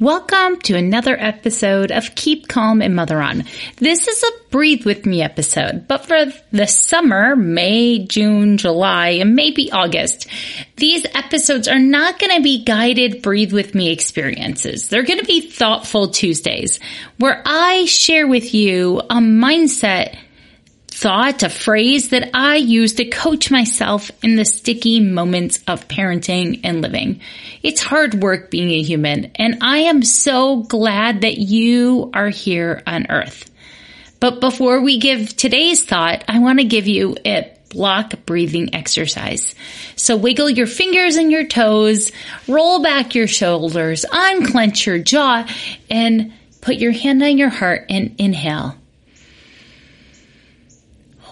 Welcome to another episode of Keep Calm and Mother On. This is a breathe with me episode, but for the summer, May, June, July, and maybe August, these episodes are not going to be guided breathe with me experiences. They're going to be thoughtful Tuesdays where I share with you a mindset thought, a phrase that I use to coach myself in the sticky moments of parenting and living. It's hard work being a human, and I am so glad that you are here on earth. But before we give today's thought, I want to give you a block breathing exercise. So wiggle your fingers and your toes, roll back your shoulders, unclench your jaw, and put your hand on your heart and inhale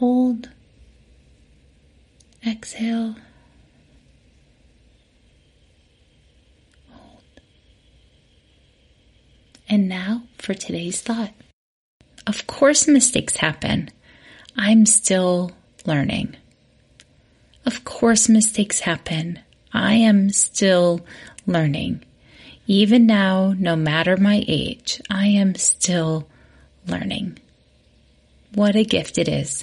Hold, exhale, hold. And now for today's thought. Of course, mistakes happen. I'm still learning. Of course, mistakes happen. I am still learning. Even now, no matter my age, I am still learning. What a gift it is